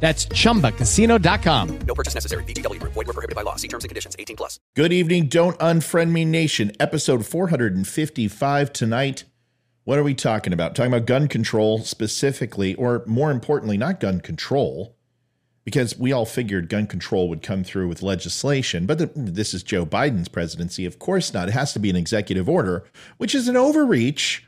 That's chumbacasino.com. No purchase necessary. VGW Group. Void were prohibited by law. See terms and conditions. 18 plus. Good evening. Don't unfriend me, nation. Episode 455 tonight. What are we talking about? Talking about gun control specifically, or more importantly, not gun control, because we all figured gun control would come through with legislation. But the, this is Joe Biden's presidency. Of course not. It has to be an executive order, which is an overreach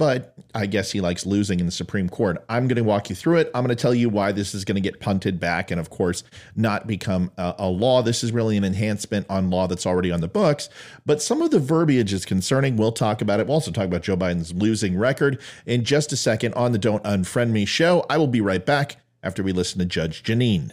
but I guess he likes losing in the Supreme Court. I'm going to walk you through it. I'm going to tell you why this is going to get punted back and, of course, not become a, a, law. This is really an enhancement on law that's already on the books. But some of the verbiage is concerning. We'll talk about it. We'll also talk about Joe Biden's losing record in just a second on the Don't Unfriend Me show. I will be right back after we listen to Judge Jeanine.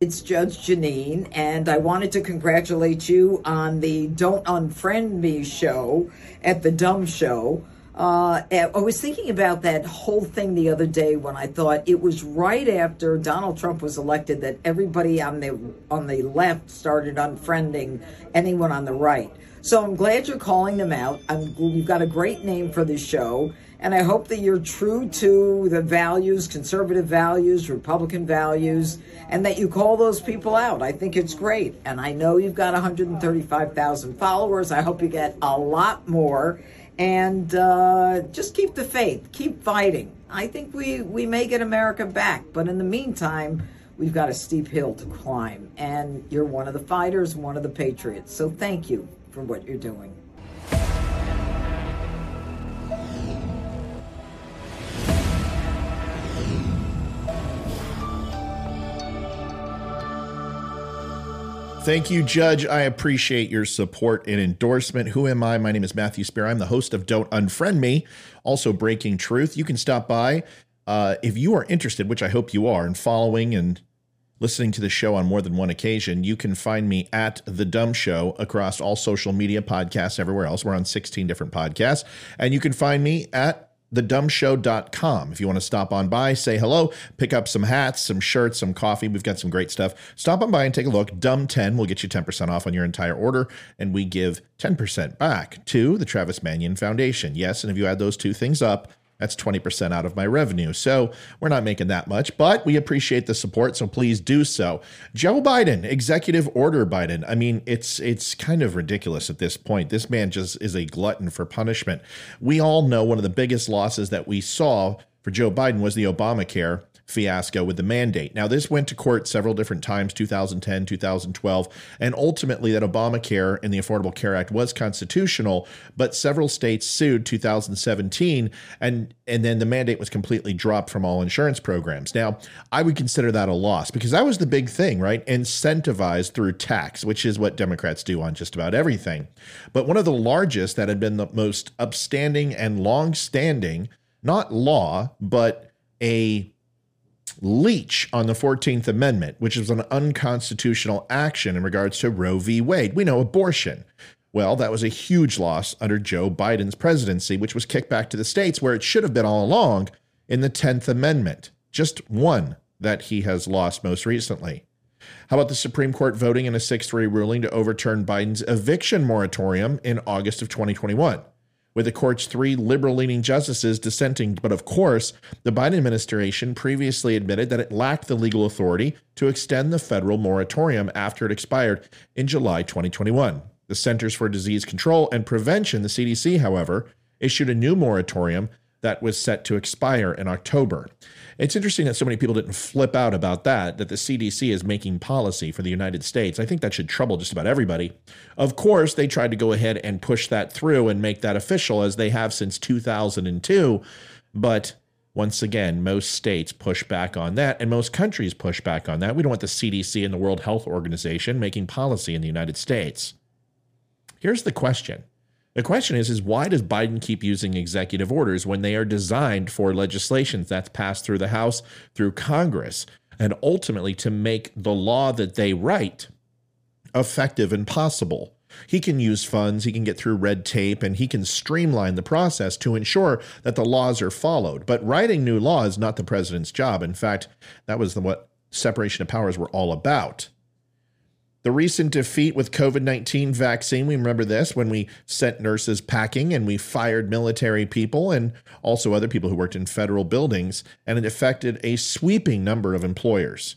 It's Judge Jeanine, and I wanted to congratulate you on the Don't Unfriend Me show at the Dumb Show. Uh, I was thinking about that whole thing the other day when I thought it was right after Donald Trump was elected that everybody on the on the left started unfriending anyone on the right. So I'm glad you're calling them out. I'm, you've got a great name for the show, and I hope that you're true to the values, conservative values, Republican values, and that you call those people out. I think it's great, and I know you've got 135,000 followers. I hope you get a lot more and uh, just keep the faith, keep fighting. I think we, we may get America back, but in the meantime, we've got a steep hill to climb. And you're one of the fighters, one of the patriots. So thank you for what you're doing. Thank you, Judge. I appreciate your support and endorsement. Who am I? My name is Matthew Spear. I'm the host of Don't Unfriend Me, also Breaking Truth. You can stop by uh, if you are interested, which I hope you are, in following and listening to the show on more than one occasion. You can find me at The Dumb Show across all social media podcasts, everywhere else. We're on 16 different podcasts. And you can find me at thedumshow.com. If you want to stop on by, say hello, pick up some hats, some shirts, some coffee. We've got some great stuff. Stop on by and take a look. Dumb 10 will get you 10% off on your entire order, and we give 10% back to the Travis Manion Foundation. Yes, and if you add those two things up, that's 20% out of my revenue. So we're not making that much, but we appreciate the support. So please do so. Joe Biden, executive order Biden. I mean, it's it's kind of ridiculous at this point. This man just is a glutton for punishment. We all know one of the biggest losses that we saw for Joe Biden was the Obamacare fiasco with the mandate. Now, this went to court several different times 2010, 2012, and ultimately that Obamacare and the Affordable Care Act was constitutional, but several states sued 2017 and and then the mandate was completely dropped from all insurance programs. Now, I would consider that a loss because that was the big thing, right? Incentivized through tax, which is what Democrats do on just about everything. But one of the largest that had been the most upstanding and long-standing, not law, but a leech on the 14th Amendment, which is an unconstitutional action in regards to Roe v. Wade. We know abortion. Well, that was a huge loss under Joe Biden's presidency, which was kicked back to the states where it should have been all along in the 10th Amendment. Just one that he has lost most recently. How about the Supreme Court voting in a 6 3 ruling to overturn Biden's eviction moratorium in August of 2021? With the court's three liberal leaning justices dissenting. But of course, the Biden administration previously admitted that it lacked the legal authority to extend the federal moratorium after it expired in July 2021. The Centers for Disease Control and Prevention, the CDC, however, issued a new moratorium that was set to expire in October. It's interesting that so many people didn't flip out about that, that the CDC is making policy for the United States. I think that should trouble just about everybody. Of course, they tried to go ahead and push that through and make that official as they have since 2002. But once again, most states push back on that and most countries push back on that. We don't want the CDC and the World Health Organization making policy in the United States. Here's the question the question is, is why does Biden keep using executive orders when they are designed for legislation that's passed through the House, through Congress, and ultimately to make the law that they write effective and possible? He can use funds, he can get through red tape, and he can streamline the process to ensure that the laws are followed. But writing new law is not the president's job. In fact, that was the, what separation of powers were all about. The recent defeat with COVID 19 vaccine, we remember this when we sent nurses packing and we fired military people and also other people who worked in federal buildings, and it affected a sweeping number of employers.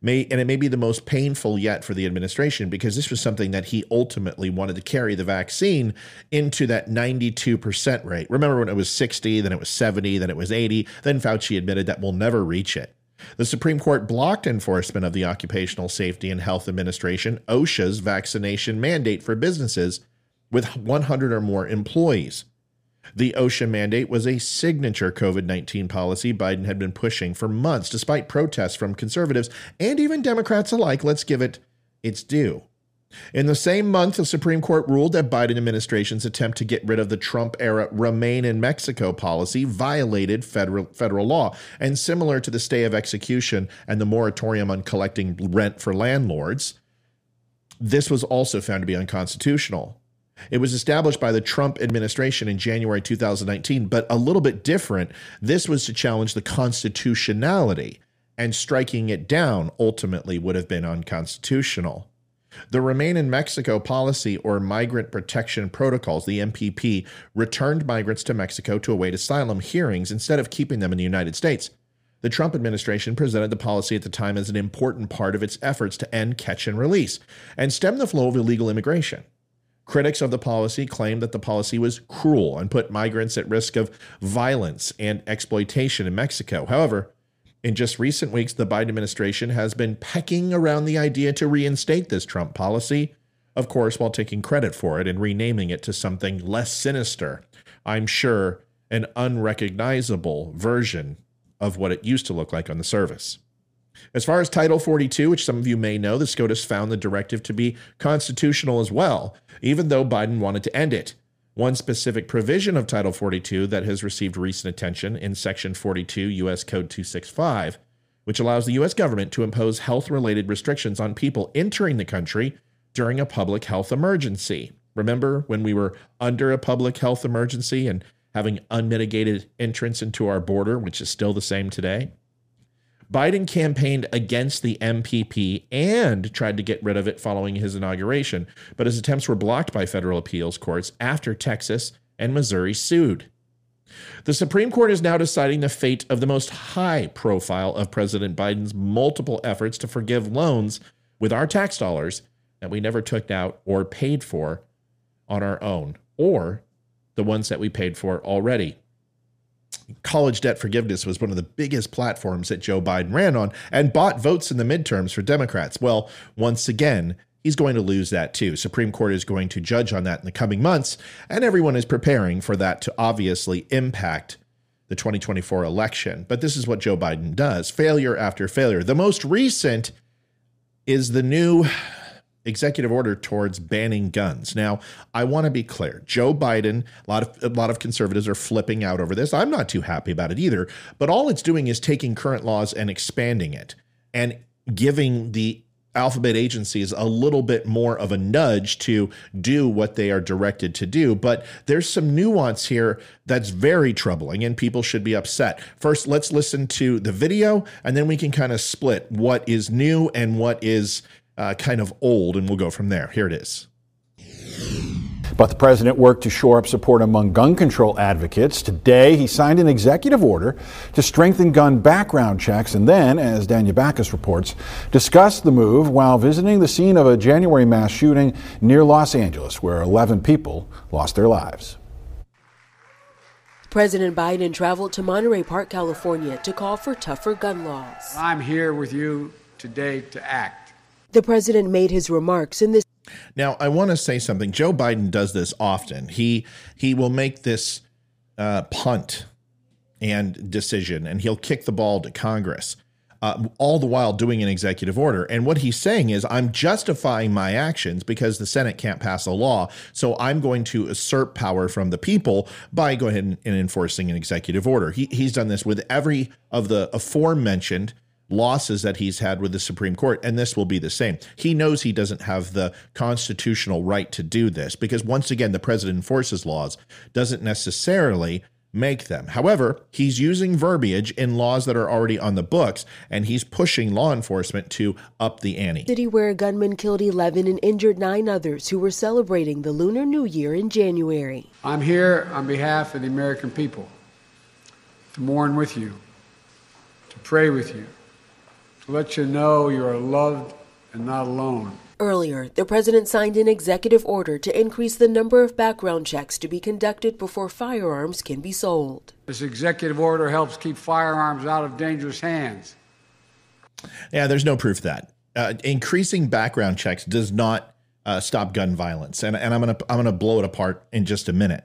May, and it may be the most painful yet for the administration because this was something that he ultimately wanted to carry the vaccine into that 92% rate. Remember when it was 60, then it was 70, then it was 80, then Fauci admitted that we'll never reach it. The Supreme Court blocked enforcement of the Occupational Safety and Health Administration, OSHA's vaccination mandate for businesses with 100 or more employees. The OSHA mandate was a signature COVID 19 policy Biden had been pushing for months, despite protests from conservatives and even Democrats alike. Let's give it its due. In the same month, the Supreme Court ruled that Biden administration's attempt to get rid of the Trump era remain in Mexico policy violated federal federal law and similar to the stay of execution and the moratorium on collecting rent for landlords, this was also found to be unconstitutional. It was established by the Trump administration in January 2019, but a little bit different. This was to challenge the constitutionality, and striking it down ultimately would have been unconstitutional. The Remain in Mexico policy or Migrant Protection Protocols, the MPP, returned migrants to Mexico to await asylum hearings instead of keeping them in the United States. The Trump administration presented the policy at the time as an important part of its efforts to end catch and release and stem the flow of illegal immigration. Critics of the policy claimed that the policy was cruel and put migrants at risk of violence and exploitation in Mexico. However, in just recent weeks, the Biden administration has been pecking around the idea to reinstate this Trump policy, of course, while taking credit for it and renaming it to something less sinister. I'm sure an unrecognizable version of what it used to look like on the service. As far as Title 42, which some of you may know, the SCOTUS found the directive to be constitutional as well, even though Biden wanted to end it. One specific provision of Title 42 that has received recent attention in Section 42 U.S. Code 265, which allows the U.S. government to impose health related restrictions on people entering the country during a public health emergency. Remember when we were under a public health emergency and having unmitigated entrance into our border, which is still the same today? Biden campaigned against the MPP and tried to get rid of it following his inauguration, but his attempts were blocked by federal appeals courts after Texas and Missouri sued. The Supreme Court is now deciding the fate of the most high profile of President Biden's multiple efforts to forgive loans with our tax dollars that we never took out or paid for on our own, or the ones that we paid for already college debt forgiveness was one of the biggest platforms that Joe Biden ran on and bought votes in the midterms for Democrats. Well, once again, he's going to lose that too. Supreme Court is going to judge on that in the coming months, and everyone is preparing for that to obviously impact the 2024 election. But this is what Joe Biden does failure after failure. The most recent is the new executive order towards banning guns. Now, I want to be clear. Joe Biden, a lot of a lot of conservatives are flipping out over this. I'm not too happy about it either, but all it's doing is taking current laws and expanding it and giving the alphabet agencies a little bit more of a nudge to do what they are directed to do. But there's some nuance here that's very troubling and people should be upset. First, let's listen to the video and then we can kind of split what is new and what is uh, kind of old, and we'll go from there. Here it is. But the president worked to shore up support among gun control advocates. Today, he signed an executive order to strengthen gun background checks and then, as Danya Bacchus reports, discussed the move while visiting the scene of a January mass shooting near Los Angeles, where 11 people lost their lives. President Biden traveled to Monterey Park, California to call for tougher gun laws. I'm here with you today to act. The president made his remarks in this Now, I want to say something. Joe Biden does this often. He he will make this uh, punt and decision, and he'll kick the ball to Congress, uh, all the while doing an executive order. And what he's saying is, I'm justifying my actions because the Senate can't pass a law, so I'm going to usurp power from the people by going ahead and, and enforcing an executive order. He, he's done this with every of the aforementioned losses that he's had with the Supreme Court, and this will be the same. He knows he doesn't have the constitutional right to do this because, once again, the president enforces laws, doesn't necessarily make them. However, he's using verbiage in laws that are already on the books, and he's pushing law enforcement to up the ante. city where a gunman killed 11 and injured nine others who were celebrating the Lunar New Year in January. I'm here on behalf of the American people to mourn with you, to pray with you, to let you know you are loved and not alone. Earlier, the president signed an executive order to increase the number of background checks to be conducted before firearms can be sold. This executive order helps keep firearms out of dangerous hands. Yeah, there's no proof of that. Uh, increasing background checks does not uh, stop gun violence, and, and I'm gonna I'm gonna blow it apart in just a minute.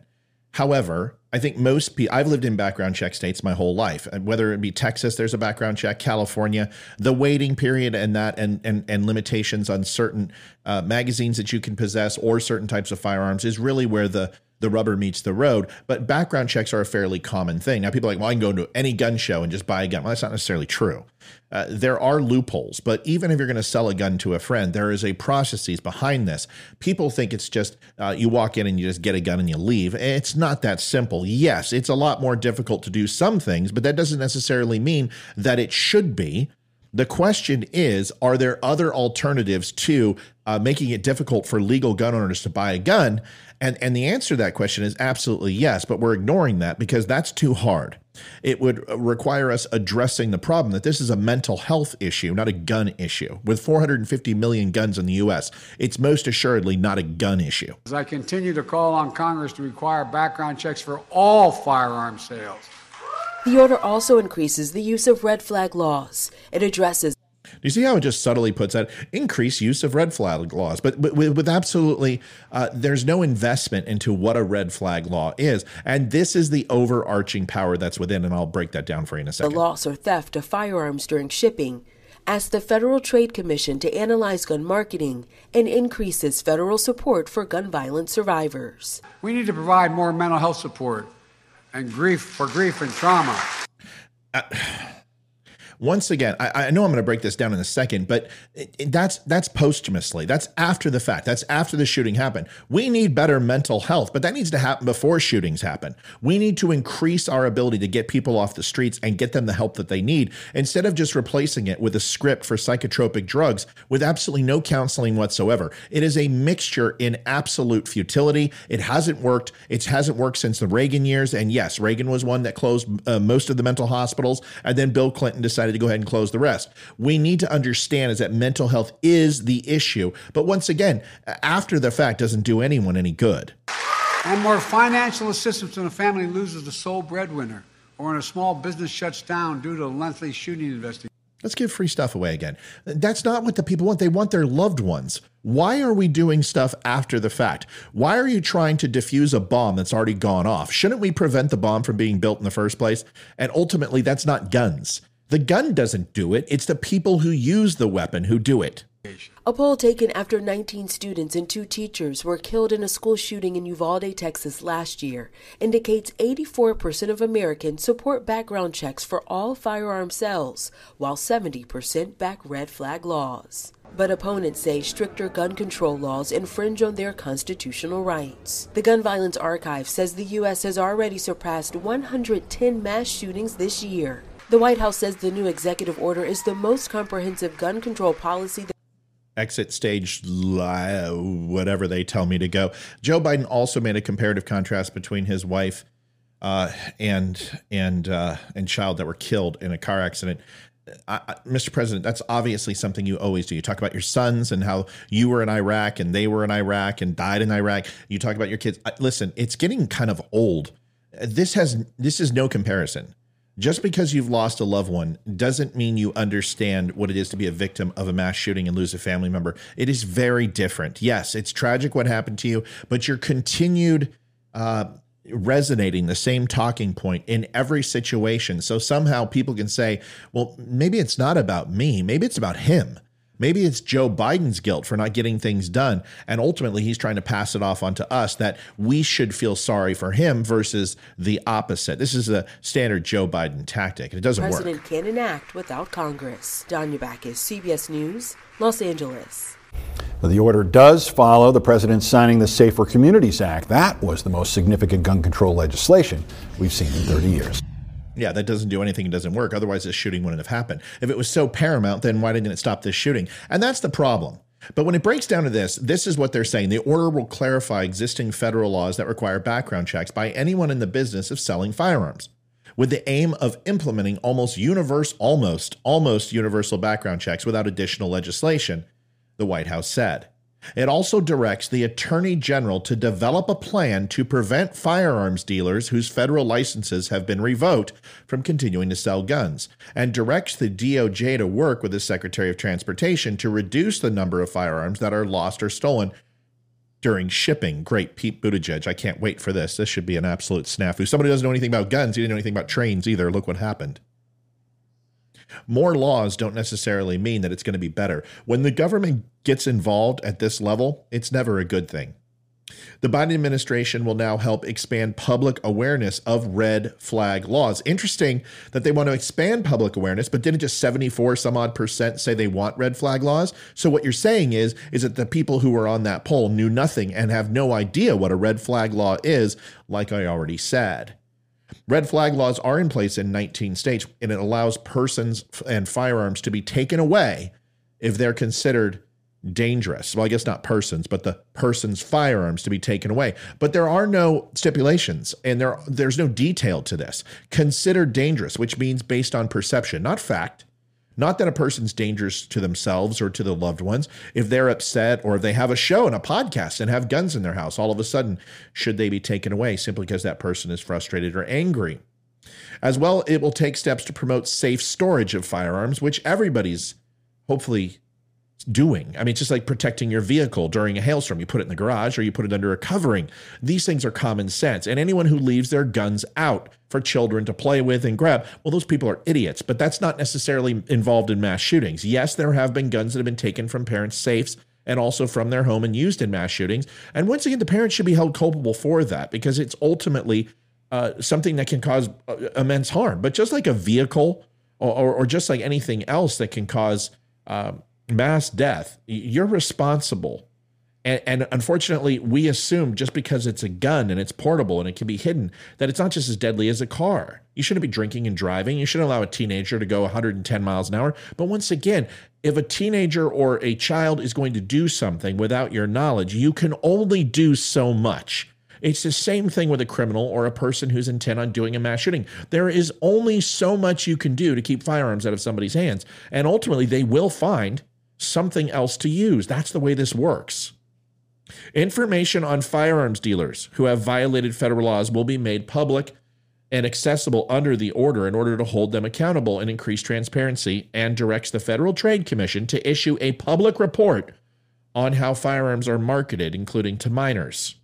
However, I think most people, I've lived in background check states my whole life, whether it be Texas, there's a background check, California, the waiting period and that, and and and limitations on certain uh, magazines that you can possess or certain types of firearms is really where the the rubber meets the road. But background checks are a fairly common thing. Now, people are like, well, I can go to any gun show and just buy a gun. Well, that's not necessarily true. Uh, there are loopholes, but even if you're going to sell a gun to a friend, there is a processes behind this. People think it's just uh, you walk in and you just get a gun and you leave. It's not that simple. Yes, it's a lot more difficult to do some things, but that doesn't necessarily mean that it should be. The question is Are there other alternatives to uh, making it difficult for legal gun owners to buy a gun? And, and the answer to that question is absolutely yes, but we're ignoring that because that's too hard. It would require us addressing the problem that this is a mental health issue, not a gun issue. With 450 million guns in the US, it's most assuredly not a gun issue. As I continue to call on Congress to require background checks for all firearm sales. The order also increases the use of red flag laws. It addresses Do you see how it just subtly puts that increased use of red flag laws? But, but with, with absolutely, uh, there's no investment into what a red flag law is, and this is the overarching power that's within. And I'll break that down for you in a second. the second. loss or theft of firearms during shipping, asks the Federal Trade Commission to analyze gun marketing, and increases federal support for gun violence survivors. We need to provide more mental health support and grief for grief and trauma. Once again, I, I know I'm going to break this down in a second, but it, it- that's that's posthumously. That's after the fact. That's after the shooting happened. We need better mental health, but that needs to happen before shootings happen. We need to increase our ability to get people off the streets and get them the help that they need instead of just replacing it with a script for psychotropic drugs with absolutely no counseling whatsoever. It is a mixture in absolute futility. It hasn't worked. It hasn't worked since the Reagan years. And yes, Reagan was one that closed uh, most of the mental hospitals, and then Bill Clinton decided to go ahead and close the rest. We need to understand is that mental health is the issue. But once again, after the fact doesn't do anyone any good. And more financial assistance when a family loses the sole breadwinner or when a small business shuts down due to a lengthy shooting investigation. Let's give free stuff away again. That's not what the people want. They want their loved ones. Why are we doing stuff after the fact? Why are you trying to defuse a bomb that's already gone off? Shouldn't we prevent the bomb from being built in the first place? And ultimately, that's not guns. The gun doesn't do it, it's the people who use the weapon who do it. A poll taken after 19 students and two teachers were killed in a school shooting in Uvalde, Texas last year indicates 84% of Americans support background checks for all firearm sales, while 70% back red flag laws. But opponents say stricter gun control laws infringe on their constitutional rights. The Gun Violence Archive says the U.S. has already surpassed 110 mass shootings this year. The White House says the new executive order is the most comprehensive gun control policy that exit stage, whatever they tell me to go. Joe Biden also made a comparative contrast between his wife uh, and and uh, and child that were killed in a car accident. I, I, Mr. President, that's obviously something you always do. You talk about your sons and how you were in Iraq and they were in Iraq and died in Iraq. You talk about your kids. I, listen, it's getting kind of old this has this is no comparison. Just because you've lost a loved one doesn't mean you understand what it is to be a victim of a mass shooting and lose a family member. It is very different. Yes, it's tragic what happened to you, but your continued uh, resonating the same talking point in every situation. So somehow people can say, well, maybe it's not about me, maybe it's about him. Maybe it's Joe Biden's guilt for not getting things done. And ultimately, he's trying to pass it off onto us that we should feel sorry for him versus the opposite. This is a standard Joe Biden tactic, and it doesn't President work. President can enact without Congress. Danya Bacchus, CBS News, Los Angeles. The order does follow the president signing the Safer Communities Act. That was the most significant gun control legislation we've seen in 30 years. Yeah, that doesn't do anything. It doesn't work. Otherwise, this shooting wouldn't have happened. If it was so paramount, then why didn't it stop this shooting? And that's the problem. But when it breaks down to this, this is what they're saying. The order will clarify existing federal laws that require background checks by anyone in the business of selling firearms with the aim of implementing almost universe almost almost universal background checks without additional legislation, the White House said. It also directs the Attorney General to develop a plan to prevent firearms dealers whose federal licenses have been revoked from continuing to sell guns, and directs the DOJ to work with the Secretary of Transportation to reduce the number of firearms that are lost or stolen during shipping. Great, Pete Buttigieg. I can't wait for this. This should be an absolute snafu. Somebody doesn't know anything about guns. He didn't know anything about trains either. Look what happened. More laws don't necessarily mean that it's going to be better. When the government gets involved at this level, it's never a good thing. The Biden administration will now help expand public awareness of red flag laws. Interesting that they want to expand public awareness, but didn't just 74 some odd percent say they want red flag laws? So what you're saying is is that the people who were on that poll knew nothing and have no idea what a red flag law is, like I already said. Red flag laws are in place in 19 states, and it allows persons and firearms to be taken away if they're considered dangerous. Well, I guess not persons, but the person's firearms to be taken away. But there are no stipulations and there there's no detail to this. Considered dangerous, which means based on perception, not fact. Not that a person's dangerous to themselves or to the loved ones. If they're upset or if they have a show and a podcast and have guns in their house, all of a sudden, should they be taken away simply because that person is frustrated or angry? As well, it will take steps to promote safe storage of firearms, which everybody's hopefully doing. I mean, it's just like protecting your vehicle during a hailstorm. You put it in the garage or you put it under a covering. These things are common sense. And anyone who leaves their guns out for children to play with and grab, well, those people are idiots. But that's not necessarily involved in mass shootings. Yes, there have been guns that have been taken from parents' safes and also from their home and used in mass shootings. And once again, the parents should be held culpable for that because it's ultimately uh, something that can cause uh, immense harm. But just like a vehicle or, or, or just like anything else that can cause um, mass death, you're responsible. And, and, unfortunately, we assume just because it's a gun and it's portable and it can be hidden, that it's not just as deadly as a car. You shouldn't be drinking and driving. You shouldn't allow a teenager to go 110 miles an hour. But once again, if a teenager or a child is going to do something without your knowledge, you can only do so much. It's the same thing with a criminal or a person who's intent on doing a mass shooting. There is only so much you can do to keep firearms out of somebody's hands. And ultimately, they will find something else to use. That's the way this works. Information on firearms dealers who have violated federal laws will be made public and accessible under the order in order to hold them accountable and increase transparency, and directs the Federal Trade Commission to issue a public report on how firearms are marketed, including to minors.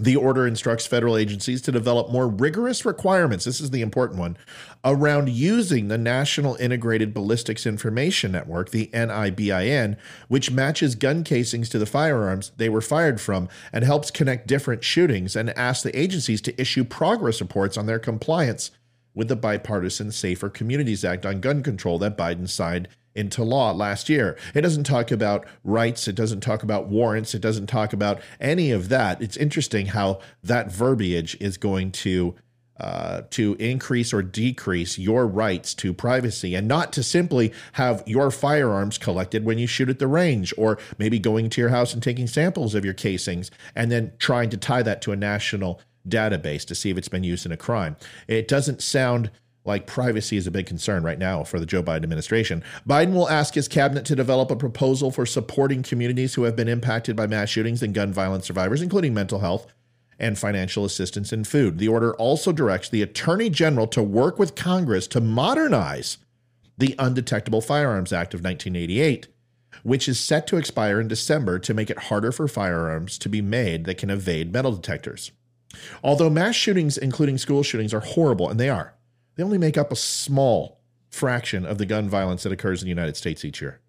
The order instructs federal agencies to develop more rigorous requirements. This is the important one around using the National Integrated Ballistics Information Network, the NIBIN, which matches gun casings to the firearms they were fired from and helps connect different shootings and asks the agencies to issue progress reports on their compliance with the bipartisan Safer Communities Act on gun control that Biden signed into law last year. It doesn't talk about rights, it doesn't talk about warrants, it doesn't talk about any of that. It's interesting how that verbiage is going to uh, to increase or decrease your rights to privacy and not to simply have your firearms collected when you shoot at the range or maybe going to your house and taking samples of your casings and then trying to tie that to a national database to see if it's been used in a crime. It doesn't sound like privacy is a big concern right now for the Joe Biden administration. Biden will ask his cabinet to develop a proposal for supporting communities who have been impacted by mass shootings and gun violence survivors, including mental health and financial assistance in food. The order also directs the Attorney General to work with Congress to modernize the Undetectable Firearms Act of 1988, which is set to expire in December to make it harder for firearms to be made that can evade metal detectors. Although mass shootings, including school shootings, are horrible, and they are, they only make up a small fraction of the gun violence that occurs in the United States each year.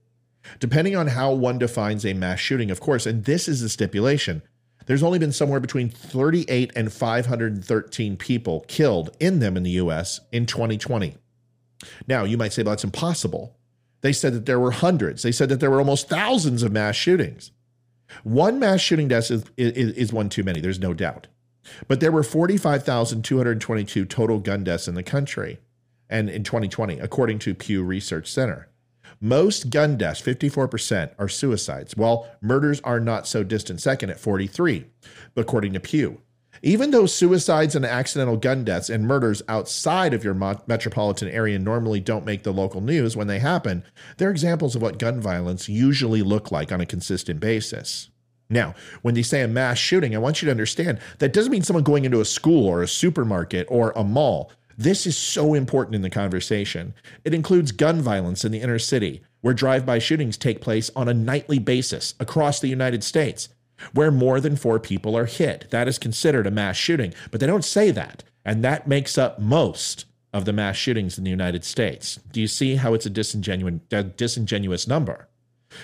Depending on how one defines a mass shooting, of course, and this is the stipulation, there's only been somewhere between 38 and 513 people killed in them in the US in 2020. Now, you might say, well, that's impossible. They said that there were hundreds. They said that there were almost thousands of mass shootings. One mass shooting death is, is, is one too many, there's no doubt. But there were 45,222 total gun deaths in the country and in 2020, according to Pew Research Center. Most gun deaths, 54%, are suicides, while murders are not so distant second at 43, according to Pew. Even though suicides and accidental gun deaths and murders outside of your metropolitan area normally don't make the local news when they happen, they're examples of what gun violence usually look like on a consistent basis. Now, when they say a mass shooting, I want you to understand that doesn't mean someone going into a school or a supermarket or a mall. This is so important in the conversation. It includes gun violence in the inner city, where drive by shootings take place on a nightly basis across the United States, where more than four people are hit. That is considered a mass shooting, but they don't say that. And that makes up most of the mass shootings in the United States. Do you see how it's a disingenuous, disingenuous number?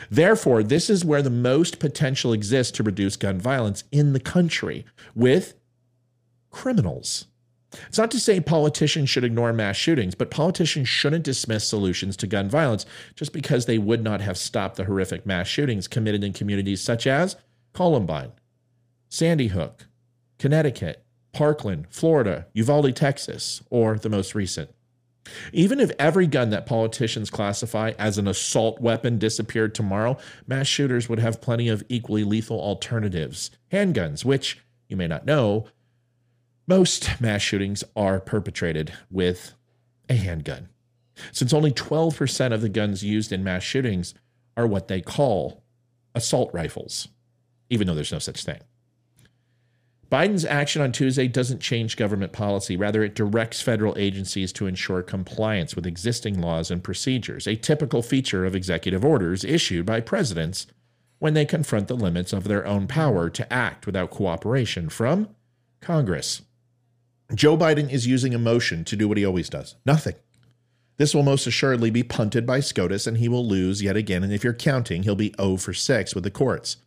Therefore, this is where the most potential exists to reduce gun violence in the country with criminals. It's not to say politicians should ignore mass shootings, but politicians shouldn't dismiss solutions to gun violence just because they would not have stopped the horrific mass shootings committed in communities such as Columbine, Sandy Hook, Connecticut, Parkland, Florida, Uvalde, Texas, or the most recent. Even if every gun that politicians classify as an assault weapon disappeared tomorrow, mass shooters would have plenty of equally lethal alternatives. Handguns, which you may not know, most mass shootings are perpetrated with a handgun. Since only 12% of the guns used in mass shootings are what they call assault rifles, even though there's no such thing. Biden's action on Tuesday doesn't change government policy. Rather, it directs federal agencies to ensure compliance with existing laws and procedures, a typical feature of executive orders issued by presidents when they confront the limits of their own power to act without cooperation from Congress. Joe Biden is using emotion to do what he always does nothing. This will most assuredly be punted by SCOTUS and he will lose yet again. And if you're counting, he'll be 0 for 6 with the courts.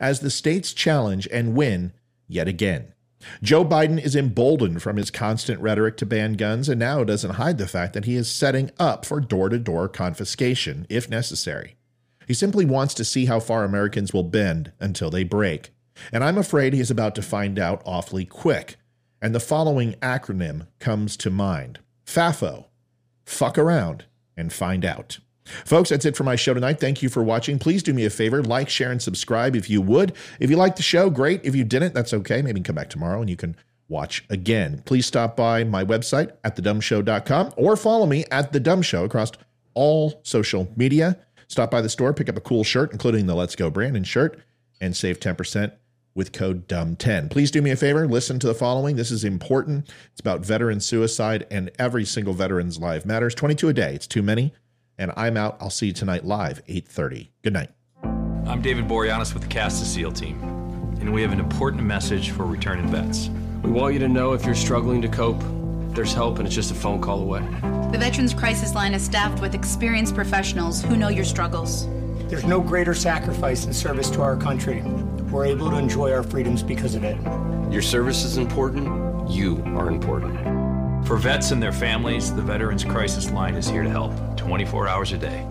As the states challenge and win, yet again. Joe Biden is emboldened from his constant rhetoric to ban guns and now doesn't hide the fact that he is setting up for door to door confiscation if necessary. He simply wants to see how far Americans will bend until they break. And I'm afraid he's about to find out awfully quick. And the following acronym comes to mind FAFO Fuck Around and Find Out. Folks, that's it for my show tonight. Thank you for watching. Please do me a favor, like, share, and subscribe if you would. If you liked the show, great. If you didn't, that's okay. Maybe come back tomorrow and you can watch again. Please stop by my website at thedumshow.com or follow me at The Dumb Show across all social media. Stop by the store, pick up a cool shirt, including the Let's Go Brandon shirt, and save 10% with code DUMB10. Please do me a favor, listen to the following. This is important. It's about veteran suicide, and every single veteran's life matters. 22 a day. It's too many and I'm out. I'll see you tonight live, 8.30. Good night. I'm David Boreanaz with the Cast SEAL team, and we have an important message for returning vets. We want you to know if you're struggling to cope, there's help and it's just a phone call away. The Veterans Crisis Line is staffed with experienced professionals who know your struggles. There's no greater sacrifice in service to our country. We're able to enjoy our freedoms because of it. Your service is important. You are important. For vets and their families, the Veterans Crisis Line is here to help 24 hours a day.